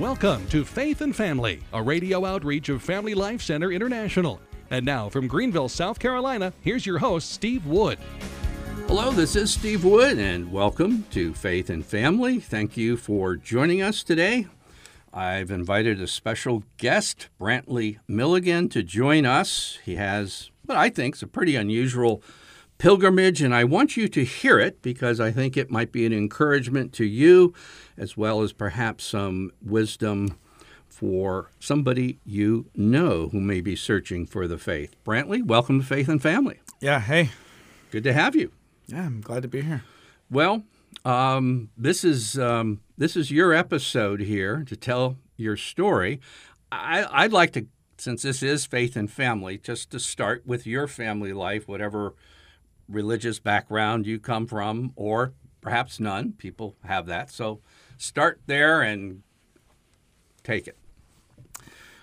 Welcome to Faith and Family, a radio outreach of Family Life Center International. And now from Greenville, South Carolina, here's your host, Steve Wood. Hello, this is Steve Wood, and welcome to Faith and Family. Thank you for joining us today. I've invited a special guest, Brantley Milligan, to join us. He has what I think is a pretty unusual pilgrimage, and I want you to hear it because I think it might be an encouragement to you as well as perhaps some wisdom for somebody you know who may be searching for the faith. Brantley, welcome to Faith and Family. Yeah, hey. Good to have you. Yeah, I'm glad to be here. Well, um, this is um, this is your episode here to tell your story. I, I'd like to, since this is faith and family, just to start with your family life, whatever religious background you come from, or perhaps none. People have that. So start there and take it.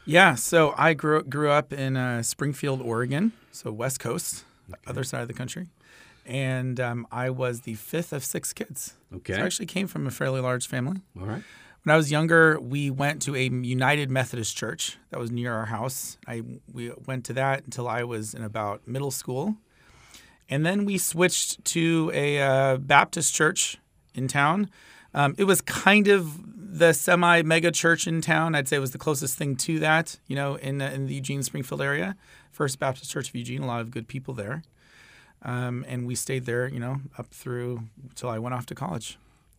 Yeah, so I grew grew up in uh, Springfield, Oregon, so West Coast, okay. other side of the country, and um, I was the fifth of six kids. Okay, so I actually came from a fairly large family. All right. When I was younger, we went to a United Methodist church that was near our house. I we went to that until I was in about middle school, and then we switched to a uh, Baptist church in town. Um, it was kind of the semi mega church in town. I'd say it was the closest thing to that, you know, in, uh, in the Eugene Springfield area. First Baptist Church of Eugene, a lot of good people there. Um, and we stayed there, you know, up through until I went off to college.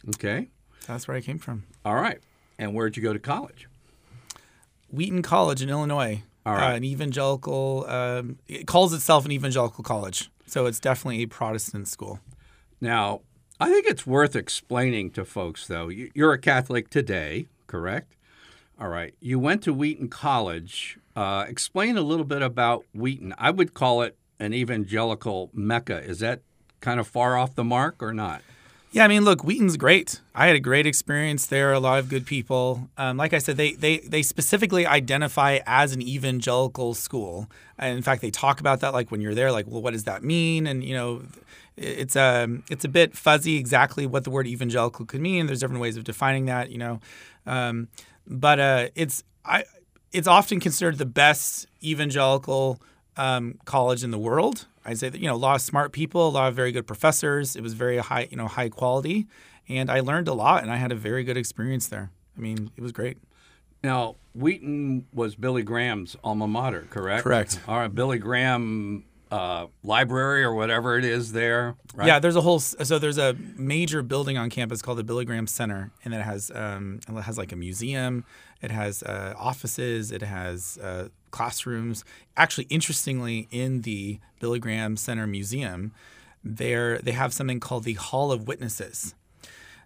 Okay. That's where I came from. All right. And where'd you go to college? Wheaton College in Illinois. All right. Uh, an evangelical, um, it calls itself an evangelical college. So it's definitely a Protestant school. Now, I think it's worth explaining to folks, though. You're a Catholic today, correct? All right. You went to Wheaton College. Uh, explain a little bit about Wheaton. I would call it an evangelical mecca. Is that kind of far off the mark or not? Yeah, I mean, look, Wheaton's great. I had a great experience there. A lot of good people. Um, like I said, they they they specifically identify as an evangelical school. And in fact, they talk about that like when you're there, like, well, what does that mean? And you know, it's a um, it's a bit fuzzy exactly what the word evangelical could mean. There's different ways of defining that, you know, um, but uh, it's I it's often considered the best evangelical um, college in the world. I'd say that you know a lot of smart people, a lot of very good professors. It was very high you know high quality, and I learned a lot, and I had a very good experience there. I mean, it was great. Now, Wheaton was Billy Graham's alma mater, correct? Correct. All right, Billy Graham uh, library or whatever it is there. Right? Yeah, there's a whole so there's a major building on campus called the Billy Graham Center, and it has um, it has like a museum, it has uh, offices, it has uh, classrooms. Actually, interestingly, in the Billy Graham Center Museum, there they have something called the Hall of Witnesses.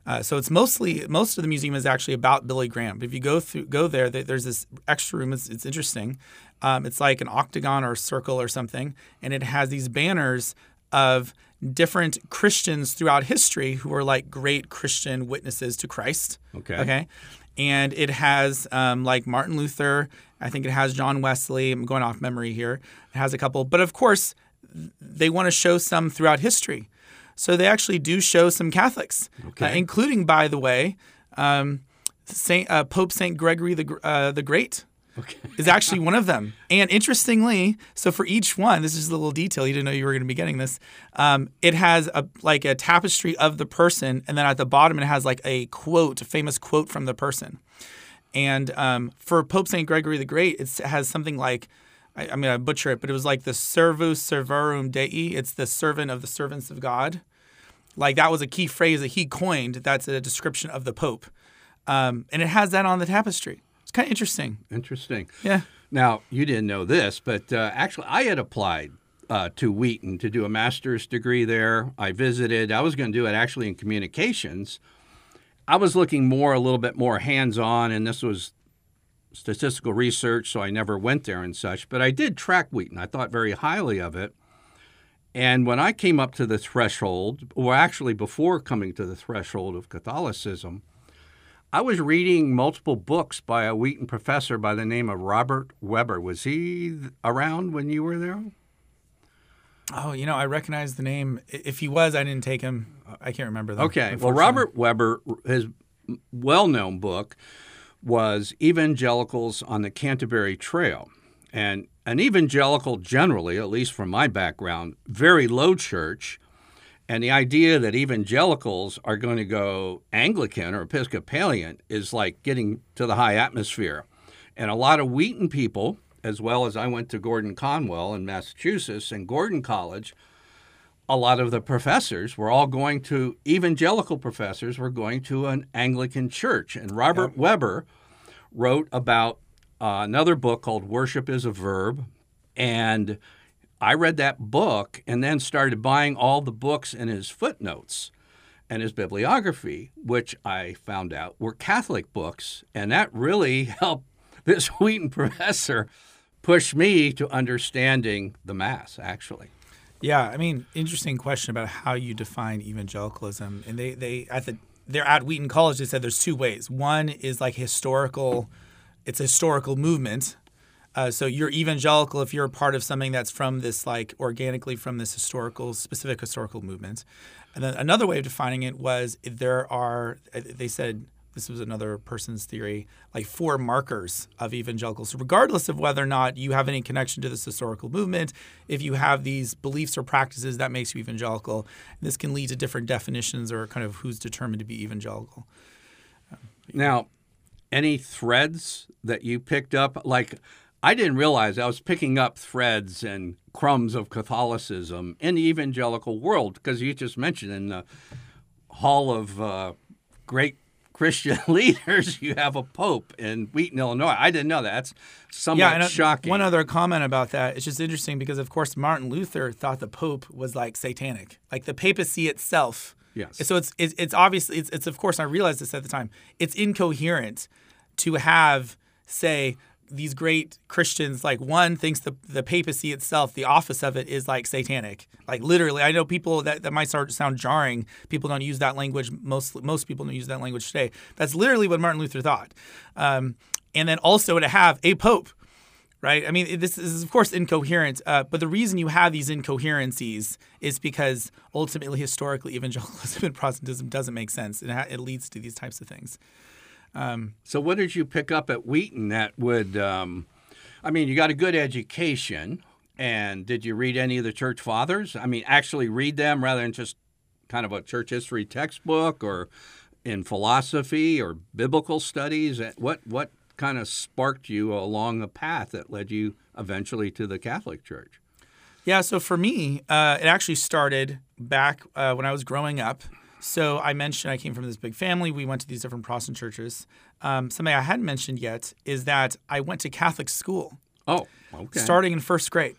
Uh, so it's mostly most of the museum is actually about Billy Graham. But if you go through go there, there's this extra room. It's, it's interesting. Um, it's like an octagon or a circle or something, and it has these banners of different Christians throughout history who are like great Christian witnesses to Christ. Okay. Okay. And it has um, like Martin Luther. I think it has John Wesley. I'm going off memory here. It has a couple, but of course, they want to show some throughout history. So they actually do show some Catholics, uh, okay. uh, including, by the way, um, Saint uh, Pope Saint Gregory the uh, the Great. Okay. is actually one of them. And interestingly, so for each one, this is a little detail. You didn't know you were going to be getting this. Um, it has a like a tapestry of the person, and then at the bottom it has like a quote, a famous quote from the person. And um, for Pope Saint Gregory the Great, it has something like I, going to butcher it, but it was like the servus servorum Dei. It's the servant of the servants of God. Like that was a key phrase that he coined. That's a description of the Pope. Um, and it has that on the tapestry. It's kind of interesting. Interesting. Yeah. Now, you didn't know this, but uh, actually, I had applied uh, to Wheaton to do a master's degree there. I visited. I was going to do it actually in communications. I was looking more, a little bit more hands on, and this was statistical research, so I never went there and such. But I did track Wheaton. I thought very highly of it. And when I came up to the threshold, or actually before coming to the threshold of Catholicism, I was reading multiple books by a Wheaton professor by the name of Robert Webber. Was he around when you were there? Oh, you know, I recognize the name. If he was, I didn't take him. I can't remember. Though, okay. Well, Robert Webber, his well known book was evangelicals on the Canterbury Trail. And an evangelical, generally, at least from my background, very low church. And the idea that evangelicals are going to go Anglican or Episcopalian is like getting to the high atmosphere. And a lot of Wheaton people, as well as I went to Gordon Conwell in Massachusetts and Gordon College, a lot of the professors were all going to evangelical professors were going to an Anglican church. And Robert yep. Webber wrote about uh, another book called Worship is a Verb. And I read that book and then started buying all the books in his footnotes and his bibliography, which I found out were Catholic books. And that really helped this Wheaton professor push me to understanding the Mass, actually. Yeah, I mean, interesting question about how you define evangelicalism. And they, they at the they're at Wheaton College. They said there's two ways. One is like historical, it's a historical movement. Uh, so you're evangelical if you're a part of something that's from this like organically from this historical specific historical movement. And then another way of defining it was there are they said this was another person's theory, like four markers of evangelicals, so regardless of whether or not you have any connection to this historical movement. If you have these beliefs or practices, that makes you evangelical. This can lead to different definitions or kind of who's determined to be evangelical. Now, any threads that you picked up? Like, I didn't realize I was picking up threads and crumbs of Catholicism in the evangelical world because you just mentioned in the Hall of uh, Great Christian leaders, you have a pope in Wheaton, Illinois. I didn't know that. That's somewhat yeah, uh, shocking. One other comment about that. It's just interesting because, of course, Martin Luther thought the pope was like satanic, like the papacy itself. Yes. So it's it's, it's obviously it's, it's of course I realized this at the time. It's incoherent to have say these great Christians, like one thinks the, the papacy itself, the office of it is like satanic. Like literally, I know people that, that might start sound jarring. People don't use that language. Most most people don't use that language today. That's literally what Martin Luther thought. Um, and then also to have a pope, right? I mean, this, is of course incoherent. Uh, but the reason you have these incoherencies is because ultimately, historically, evangelicalism and Protestantism doesn't make sense. It, ha- it leads to these types of things. Um, so, what did you pick up at Wheaton that would? Um, I mean, you got a good education, and did you read any of the church fathers? I mean, actually read them rather than just kind of a church history textbook or in philosophy or biblical studies. What what kind of sparked you along a path that led you eventually to the Catholic Church? Yeah, so for me, uh, it actually started back uh, when I was growing up. So I mentioned I came from this big family. We went to these different Protestant churches. Um, something I hadn't mentioned yet is that I went to Catholic school. Oh, okay. Starting in first grade.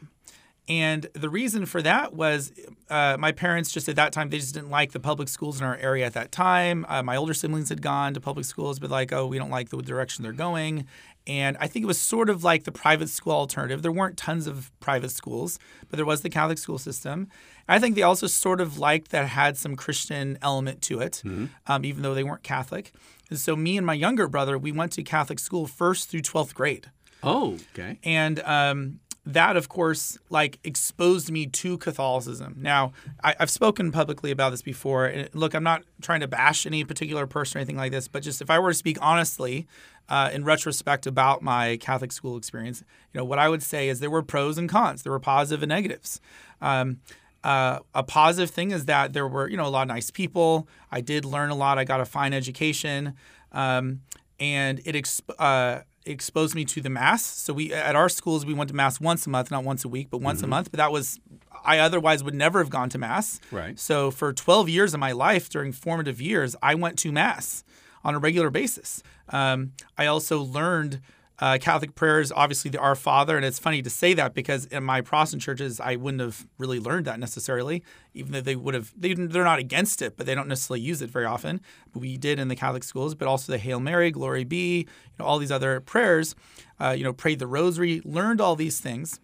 And the reason for that was uh, my parents just at that time, they just didn't like the public schools in our area at that time. Uh, my older siblings had gone to public schools, but like, oh, we don't like the direction they're going. And I think it was sort of like the private school alternative. There weren't tons of private schools, but there was the Catholic school system. I think they also sort of liked that had some Christian element to it, mm-hmm. um, even though they weren't Catholic. And so me and my younger brother, we went to Catholic school first through 12th grade. Oh, okay. And um, that, of course, like exposed me to Catholicism. Now, I, have spoken publicly about this before. And look, I'm not trying to bash any particular person or anything like this, but just if I were to speak honestly, uh, in retrospect about my Catholic school experience, you know, what I would say is there were pros and cons. There were positive and negatives. Um, uh, a positive thing is that there were, you know, a lot of nice people. I did learn a lot. I got a fine education, um, and it exp- uh, exposed me to the mass. So we at our schools we went to mass once a month, not once a week, but once mm-hmm. a month. But that was I otherwise would never have gone to mass. Right. So for 12 years of my life, during formative years, I went to mass on a regular basis. Um, I also learned uh, Catholic prayers, obviously the Our Father, and it's funny to say that because in my Protestant churches, I wouldn't have really learned that necessarily, even though they would have. They, they're not against it, but they don't necessarily use it very often. But we did in the Catholic schools, but also the Hail Mary, Glory Be, you know, all these other prayers. Uh, you know, prayed the Rosary, learned all these things.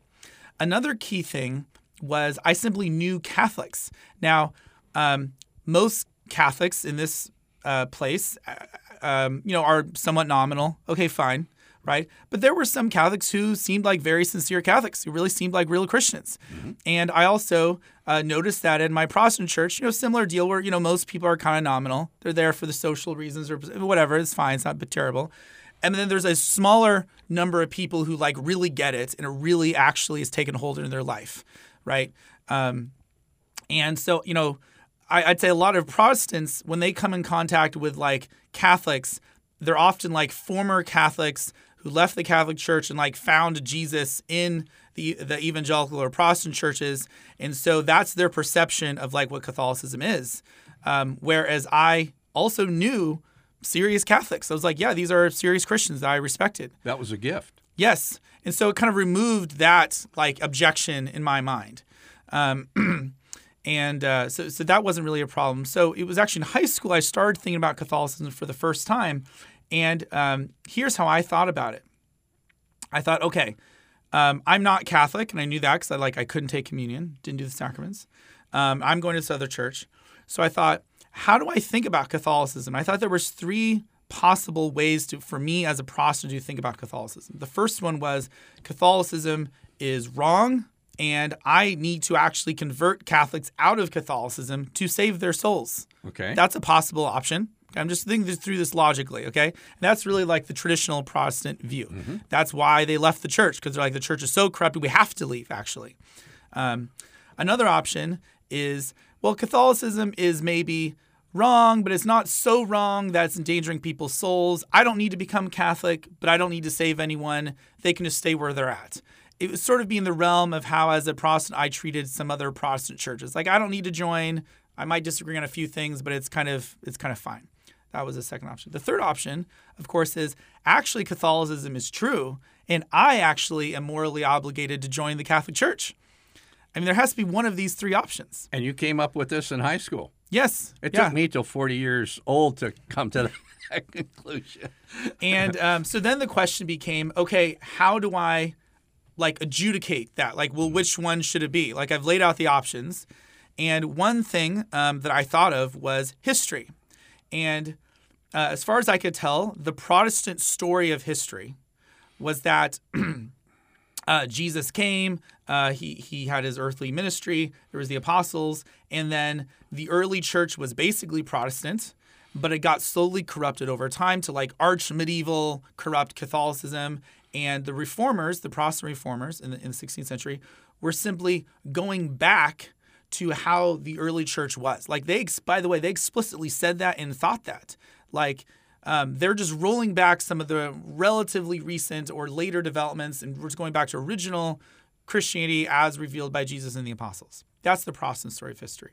Another key thing was I simply knew Catholics. Now, um, most Catholics in this uh, place, uh, um, you know, are somewhat nominal. Okay, fine right? But there were some Catholics who seemed like very sincere Catholics, who really seemed like real Christians. Mm-hmm. And I also uh, noticed that in my Protestant church, you know, similar deal where, you know, most people are kind of nominal. They're there for the social reasons or whatever. It's fine. It's not but terrible. and then there's a smaller number of people who like really get it and it really actually is taken hold in their life, right? Um, and so, you know, I, I'd say a lot of Protestants, when they come in contact with like Catholics, they're often like former Catholics who left the Catholic Church and like found Jesus in the the evangelical or Protestant churches, and so that's their perception of like what Catholicism is. Um, whereas I also knew serious Catholics. I was like, yeah, these are serious Christians that I respected. That was a gift. Yes, and so it kind of removed that like objection in my mind. Um, and uh, so, so that wasn't really a problem. So it was actually in high school I started thinking about Catholicism for the first time, and um, here's how I thought about it. I thought, okay, um, I'm not Catholic, and I knew that because I like I couldn't take communion, didn't do the sacraments. Um, I'm going to this other church, so I thought, how do I think about Catholicism? I thought there was three possible ways to, for me as a Protestant to think about Catholicism. The first one was Catholicism is wrong, and I need to actually convert Catholics out of Catholicism to save their souls. Okay. That's a possible option. I'm just thinking through this logically, okay? And that's really like the traditional Protestant view. Mm-hmm. That's why they left the church because they're like the church is so corrupted, we have to leave. Actually, um, another option is well, Catholicism is maybe wrong, but it's not so wrong that it's endangering people's souls. I don't need to become Catholic, but I don't need to save anyone. They can just stay where they're at. It would sort of be in the realm of how, as a Protestant, I treated some other Protestant churches. Like I don't need to join. I might disagree on a few things, but it's kind of it's kind of fine. That was the second option. The third option, of course, is actually Catholicism is true, and I actually am morally obligated to join the Catholic Church. I mean, there has to be one of these three options. And you came up with this in high school. Yes. It yeah. took me till 40 years old to come to that conclusion. and um, so then the question became okay, how do I like adjudicate that? Like, well, which one should it be? Like, I've laid out the options. And one thing um, that I thought of was history. And uh, as far as I could tell, the Protestant story of history was that uh, Jesus came, uh, he, he had his earthly ministry, there was the apostles, and then the early church was basically Protestant, but it got slowly corrupted over time to like arch medieval corrupt Catholicism. And the reformers, the Protestant reformers in the, in the 16th century, were simply going back to how the early church was. Like they, by the way, they explicitly said that and thought that. Like um, they're just rolling back some of the relatively recent or later developments and we're just going back to original Christianity as revealed by Jesus and the apostles. That's the Protestant story of history.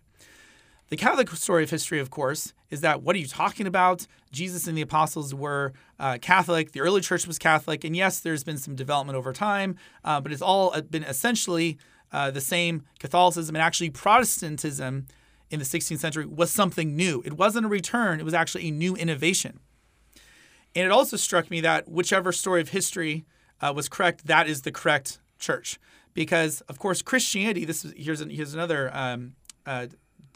The Catholic story of history, of course, is that what are you talking about? Jesus and the apostles were uh, Catholic. The early church was Catholic. And yes, there's been some development over time, uh, but it's all been essentially uh, the same Catholicism. And actually, Protestantism in the 16th century was something new. It wasn't a return, it was actually a new innovation. And it also struck me that whichever story of history uh, was correct, that is the correct church. Because, of course, Christianity, this is, here's, here's another um, uh,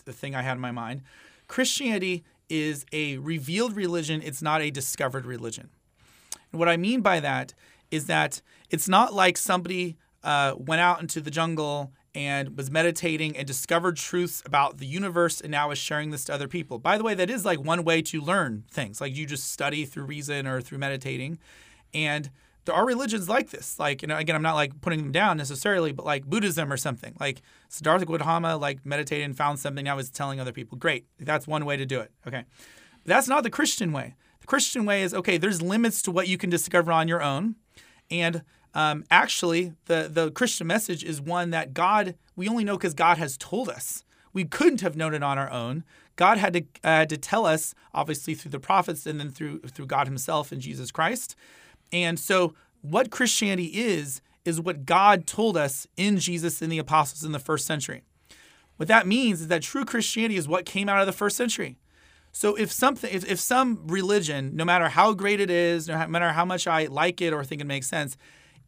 thing I had in my mind. Christianity is a revealed religion, it's not a discovered religion. And what I mean by that is that it's not like somebody uh, went out into the jungle and was meditating and discovered truths about the universe and now is sharing this to other people. By the way, that is like one way to learn things. Like you just study through reason or through meditating. And there are religions like this. Like, you know, again, I'm not like putting them down necessarily, but like Buddhism or something. Like Siddhartha Gautama like meditated and found something now is telling other people. Great. That's one way to do it. Okay. But that's not the Christian way. The Christian way is okay, there's limits to what you can discover on your own. And um, actually, the, the Christian message is one that God, we only know because God has told us. We couldn't have known it on our own. God had to, uh, to tell us, obviously, through the prophets and then through, through God Himself and Jesus Christ. And so, what Christianity is, is what God told us in Jesus and the apostles in the first century. What that means is that true Christianity is what came out of the first century. So if something, if, if some religion, no matter how great it is, no matter how much I like it or think it makes sense,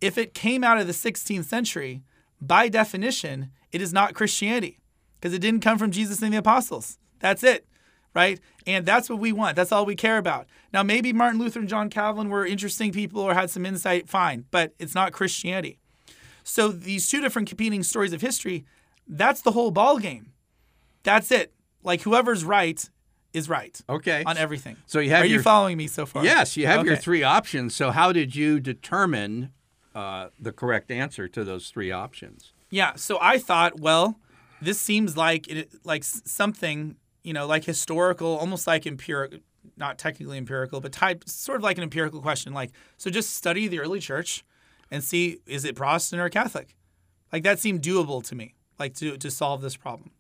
if it came out of the 16th century, by definition, it is not Christianity because it didn't come from Jesus and the apostles. That's it, right? And that's what we want. That's all we care about. Now, maybe Martin Luther and John Calvin were interesting people or had some insight, fine, but it's not Christianity. So these two different competing stories of history, that's the whole ball game. That's it. Like whoever's right is right Okay. on everything. So you have Are your- you following me so far? Yes, you have your three options. So how did you determine uh, the correct answer to those three options? Yeah. So I thought, well, this seems like it, like something you know, like historical, almost like empirical, not technically empirical, but type sort of like an empirical question. Like, so just study the early church and see is it Protestant or Catholic. Like that seemed doable to me, like to to solve this problem.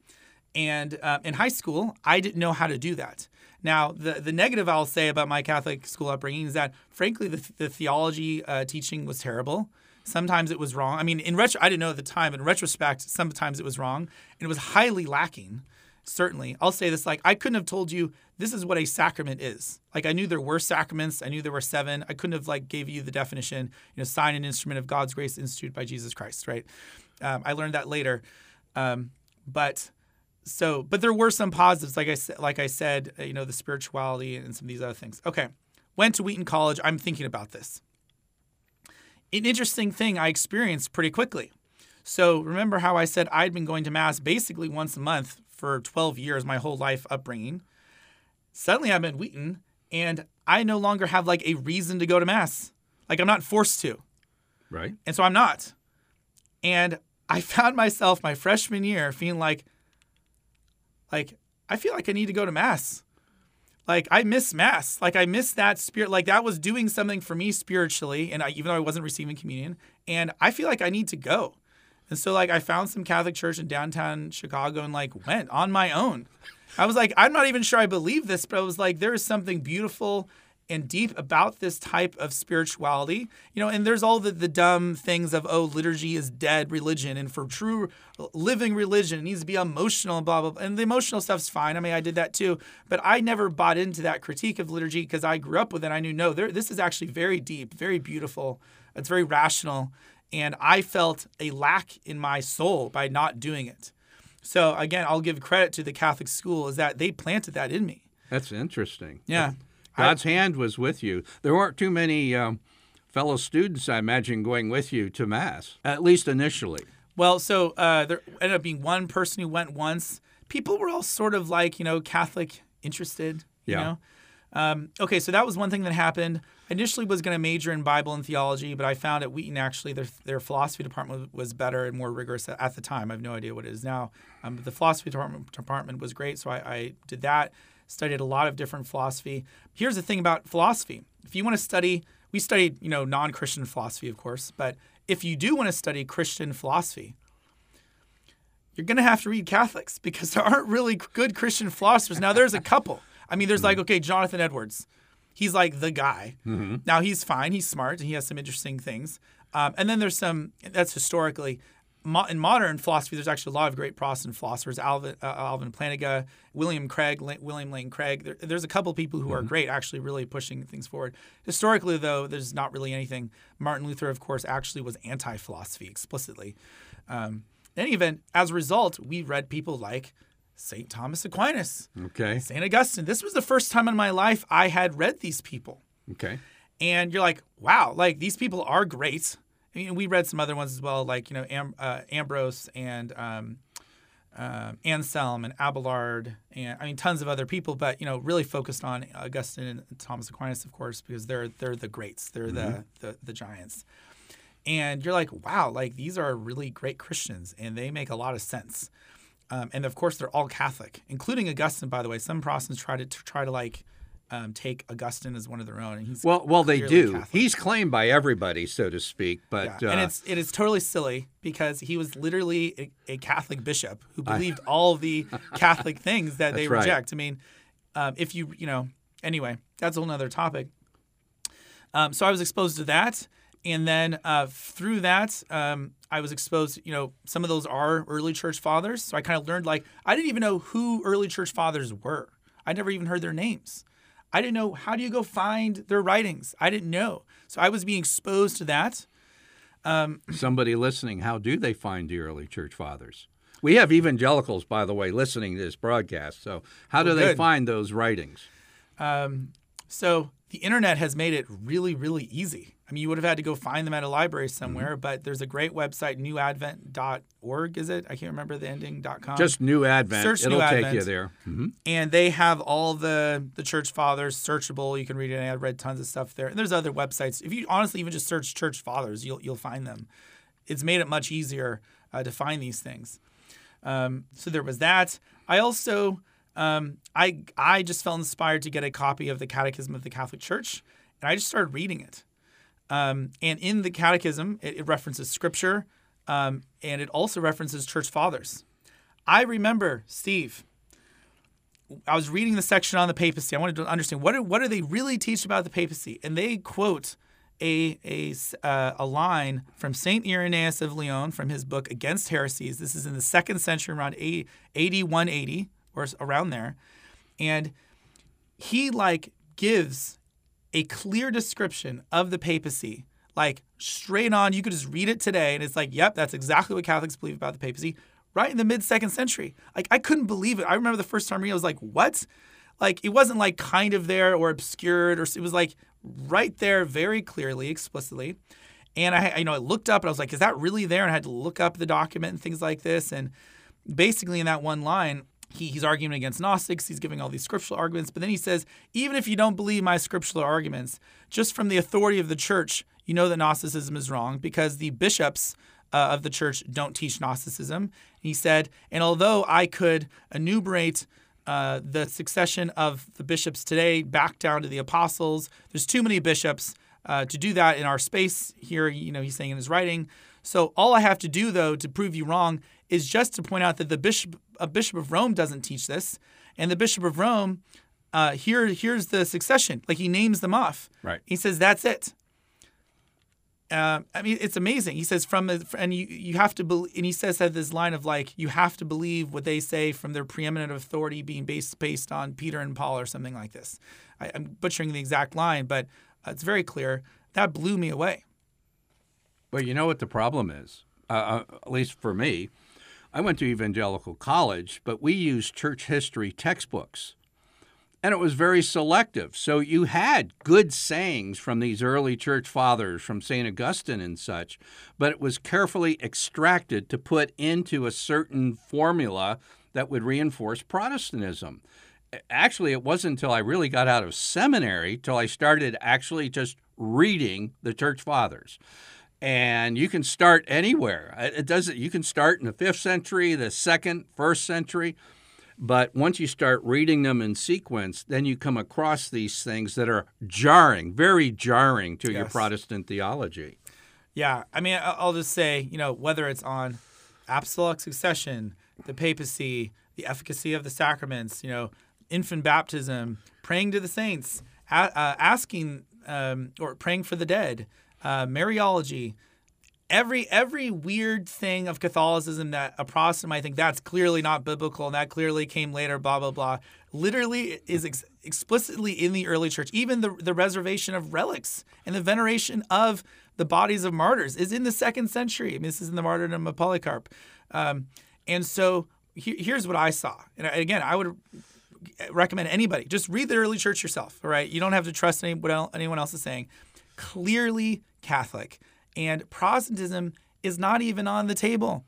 And uh, in high school, I didn't know how to do that. Now, the, the negative I'll say about my Catholic school upbringing is that, frankly, the, the theology uh, teaching was terrible. Sometimes it was wrong. I mean, in retro, I didn't know at the time. In retrospect, sometimes it was wrong, and it was highly lacking. Certainly, I'll say this: like I couldn't have told you this is what a sacrament is. Like I knew there were sacraments. I knew there were seven. I couldn't have like gave you the definition. You know, sign and instrument of God's grace instituted by Jesus Christ. Right? Um, I learned that later, um, but so but there were some positives like i said like i said uh, you know the spirituality and some of these other things. Okay went to wheaton college. I'm thinking about this. An interesting thing i experienced pretty quickly. So remember how i said i'd been going to mass basically once a month for 12 years my whole life upbringing? Suddenly i'm at wheaton and i no longer have like a reason to go to mass. Like i'm not forced to. Right. and so i'm not. And i found myself my freshman year feeling like like I feel like I need to go to mass. Like I miss mass. Like I miss that spirit. Like that was doing something for me spiritually, and I, even though I wasn't receiving communion, and I feel like I need to go. And so like I found some Catholic church in downtown Chicago and like went on my own. I was like, I'm not even sure I believe this, but I was like, there is something beautiful and deep about this type of spirituality. You know, and there's all the, the dumb things of, oh, liturgy is dead religion. And for true living religion, it needs to be emotional and blah, blah, blah. And the emotional stuff's fine. I mean, I did that too. But I never bought into that critique of liturgy because I grew up with it. I knew, no, there, this is actually very deep, very beautiful. It's very rational. And I felt a lack in my soul by not doing it. So again, I'll give credit to the Catholic school is that they planted that in me. That's interesting. Yeah. God's hand was with you. There weren't too many um, fellow students, I imagine, going with you to Mass, at least initially. Well, so uh, there ended up being one person who went once. People were all sort of like, you know, Catholic interested, you Yeah. know? Um, okay, so that was one thing that happened. I initially was going to major in Bible and theology, but I found at Wheaton actually their, their philosophy department was better and more rigorous at the time. I have no idea what it is now. Um, but the philosophy department, department was great, so I, I did that. Studied a lot of different philosophy. Here's the thing about philosophy: if you want to study, we studied you know non-Christian philosophy, of course, but if you do want to study Christian philosophy, you're going to have to read Catholics because there aren't really good Christian philosophers. Now, there's a couple. I mean, there's like, okay, Jonathan Edwards. He's like the guy. Now, he's fine. He's smart. And he has some interesting things. Um, and then there's some, that's historically, in modern philosophy, there's actually a lot of great Protestant philosophers Alvin, uh, Alvin Plantinga, William Craig, La- William Lane Craig. There, there's a couple people who are great, actually, really pushing things forward. Historically, though, there's not really anything. Martin Luther, of course, actually was anti philosophy explicitly. Um, in any event, as a result, we read people like St. Thomas Aquinas, Okay. St. Augustine. This was the first time in my life I had read these people. Okay. And you're like, wow, like these people are great. I mean, we read some other ones as well, like, you know, Am- uh, Ambrose and um, um Anselm and Abelard, and I mean, tons of other people, but, you know, really focused on Augustine and Thomas Aquinas, of course, because they're they're the greats, they're the, the, the giants. And you're like, wow, like these are really great Christians and they make a lot of sense. Um, and of course, they're all Catholic, including Augustine. By the way, some Protestants try to, to try to like um, take Augustine as one of their own, and he's Well, well, they do. Catholic. He's claimed by everybody, so to speak. But Yeah. uh, and it's it is totally silly because he was literally a, a Catholic bishop who believed all the Catholic things that they That's right. reject. I mean, um, if you you know, anyway, that's a whole nother topic. Um, so I was exposed to that, and then uh, through that, um, I was exposed. You know, some of those are early church fathers. So I kind of learned like I didn't even know who early church fathers were. I never even heard their names. I didn't know how do you go find their writings. I didn't know. So I was being exposed to that. Um, somebody listening, how do they find the early church fathers? We have evangelicals, by the way, listening to this broadcast. So, how do Well, they find those writings? Um, so the internet has made it really, really easy. I mean, you would have had to go find them at a library somewhere, mm-hmm. but there's a great website, newadvent.org, is it? I can't remember the ending.com. Just New Advent. Search It'll New take Advent. you there. Mm-hmm. And they have all the the church fathers searchable. You can read it. I read tons of stuff there. And there's other websites. If you honestly even just search church fathers, you'll you'll find them. It's made it much easier uh, to find these things. Um, so there was that. I also um, I I just felt inspired to get a copy of the Catechism of the Catholic Church, and I just started reading it. Um, and in the Catechism, it, it references Scripture, um, and it also references church fathers. I remember Steve. I was reading the section on the papacy. I wanted to understand what do, what do they really teach about the papacy, and they quote a a, uh, a line from Saint Irenaeus of Lyon from his book Against Heresies. This is in the second century, around AD 180 or around there. And he like gives a clear description of the papacy, like straight on. You could just read it today, and it's like, yep, that's exactly what Catholics believe about the papacy, right in the mid second century. Like I couldn't believe it. I remember the first time reading, I was like, what? Like it wasn't like kind of there or obscured, or it was like right there, very clearly, explicitly. And I, you know, I looked up and I was like, is that really there? And I had to look up the document and things like this. And basically, in that one line, he, he's arguing against Gnostics. He's giving all these scriptural arguments. But then he says, even if you don't believe my scriptural arguments, just from the authority of the church, you know that Gnosticism is wrong because the bishops uh, of the church don't teach Gnosticism. He said, and although I could enumerate uh, the succession of the bishops today back down to the apostles, there's too many bishops uh, to do that in our space here. You know, he's saying in his writing. So all I have to do, though, to prove you wrong is just to point out that the bishop, a bishop of Rome doesn't teach this, and the bishop of Rome, uh, here, here's the succession. Like he names them off. Right. He says that's it. Uh, I mean, it's amazing. He says from and you you have to believe, and he says that this line of like you have to believe what they say from their preeminent authority being based based on Peter and Paul or something like this. I, am butchering the exact line, but uh, it's very clear. That blew me away. But you know what the problem is, uh, uh at least for me, I went to evangelical college, but we used church history textbooks. And it was very selective. So you had good sayings from these early church fathers, from St. Augustine and such, but it was carefully extracted to put into a certain formula that would reinforce Protestantism. Actually, it wasn't until I really got out of seminary till I started actually just reading the church fathers and you can start anywhere. It doesn't. You can start in the fifth century, the second, first century, but once you start reading them in sequence, then you come across these things that are jarring, very jarring to yes. your Protestant theology. Yeah, I mean, I'll just say, you know, whether it's on apostolic succession, the papacy, the efficacy of the sacraments, you know, infant baptism, praying to the saints, uh, asking um, or praying for the dead uh, Mariology, every every weird thing of Catholicism that a Protestant might think that's clearly not biblical and that clearly came later, blah blah blah, literally is ex- explicitly in the early church. Even the the reservation of relics and the veneration of the bodies of martyrs is in the second century. I mean, this is in the martyrdom of Polycarp, um, and so he, here's what I saw. And again, I would recommend anybody just read the early church yourself. All right, you don't have to trust any, what anyone else is saying clearly Catholic. And Protestantism is not even on the table.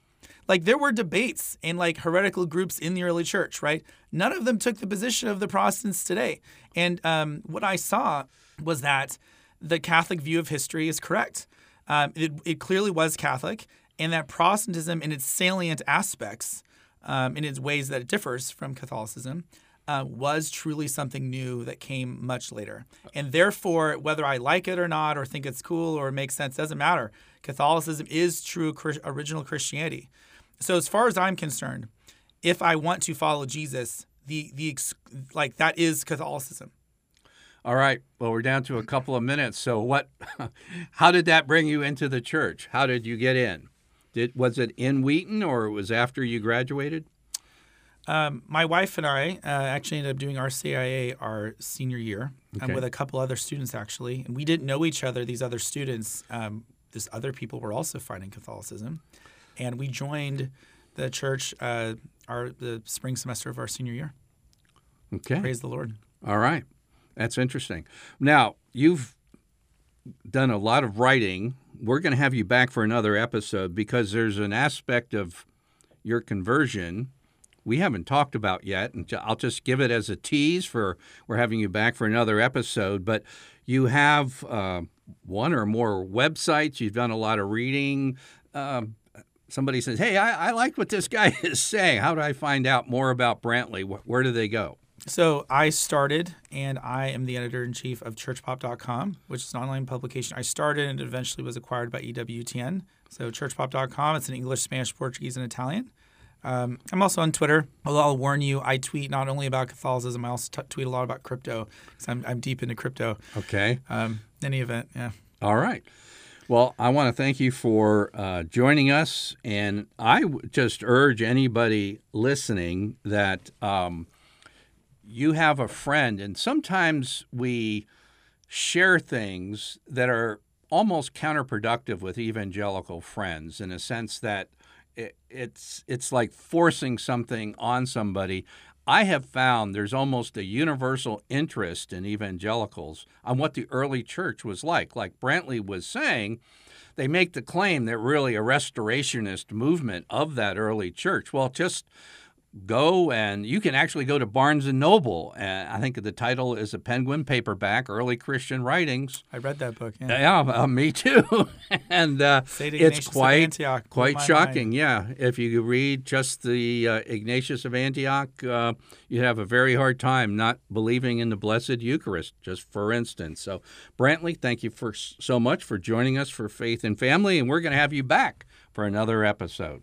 Like there were debates in like heretical groups in the early church, right? None of them took the position of the Protestants today. And um, what I saw was that the Catholic view of history is correct. Um, it, it, clearly was Catholic, and that Protestantism, in its salient aspects, um, in its ways that it differs from Catholicism, uh, was truly something new that came much later. And therefore, whether I like it or not, or think it's cool or makes sense, doesn't matter. Catholicism is true original Christianity. So, as far as I'm concerned, if I want to follow Jesus, the the like that is Catholicism. All right. Well, we're down to a couple of minutes. So, what? How did that bring you into the church? How did you get in? Did was it in Wheaton or was after you graduated? Um, my wife and I uh, actually ended up doing RCIA our senior year um, okay. um, with a couple other students actually, and we didn't know each other. These other students, um, these other people were also fighting Catholicism, and we joined the church uh, our the spring semester of our senior year. Okay, praise the Lord. All right, that's interesting. Now you've done a lot of writing. We're going to have you back for another episode because there's an aspect of your conversion we haven't talked about yet, and I'll just give it as a tease for we're having you back for another episode. But you have uh, one or more websites. You've done a lot of reading. Um, somebody says, "Hey, I, I like what this guy is saying. How do I find out more about Brantley? Where do they go?" So I started, and I am the editor in chief of ChurchPop.com, which is an online publication. I started and eventually was acquired by EWTN. So ChurchPop.com, it's in English, Spanish, Portuguese, and Italian. Um, I'm also on Twitter. Although I'll warn you, I tweet not only about Catholicism, I also t- tweet a lot about crypto because I'm, I'm deep into crypto. Okay. Um, any event, yeah. All right. Well, I want to thank you for uh, joining us, and I w- just urge anybody listening that um, you have a friend, and sometimes we share things that are almost counterproductive with evangelical friends in a sense that it, it's it's like forcing something on somebody. I have found there's almost a universal interest in evangelicals on what the early church was like. Like Brantley was saying, they make the claim that really a restorationist movement of that early church. Well, just go and you can actually go to Barnes and Noble. And I think the title is a Penguin paperback, Early Christian Writings. I read that book. Yeah, yeah uh, me too. and uh, it's quite quite shocking. Mind. Yeah, if you read just the uh, Ignatius of Antioch, uh, you have a very hard time not believing in the Blessed Eucharist. Just for instance. So, Brantley, thank you for so much for joining us for Faith and Family, and we're going to have you back for another episode.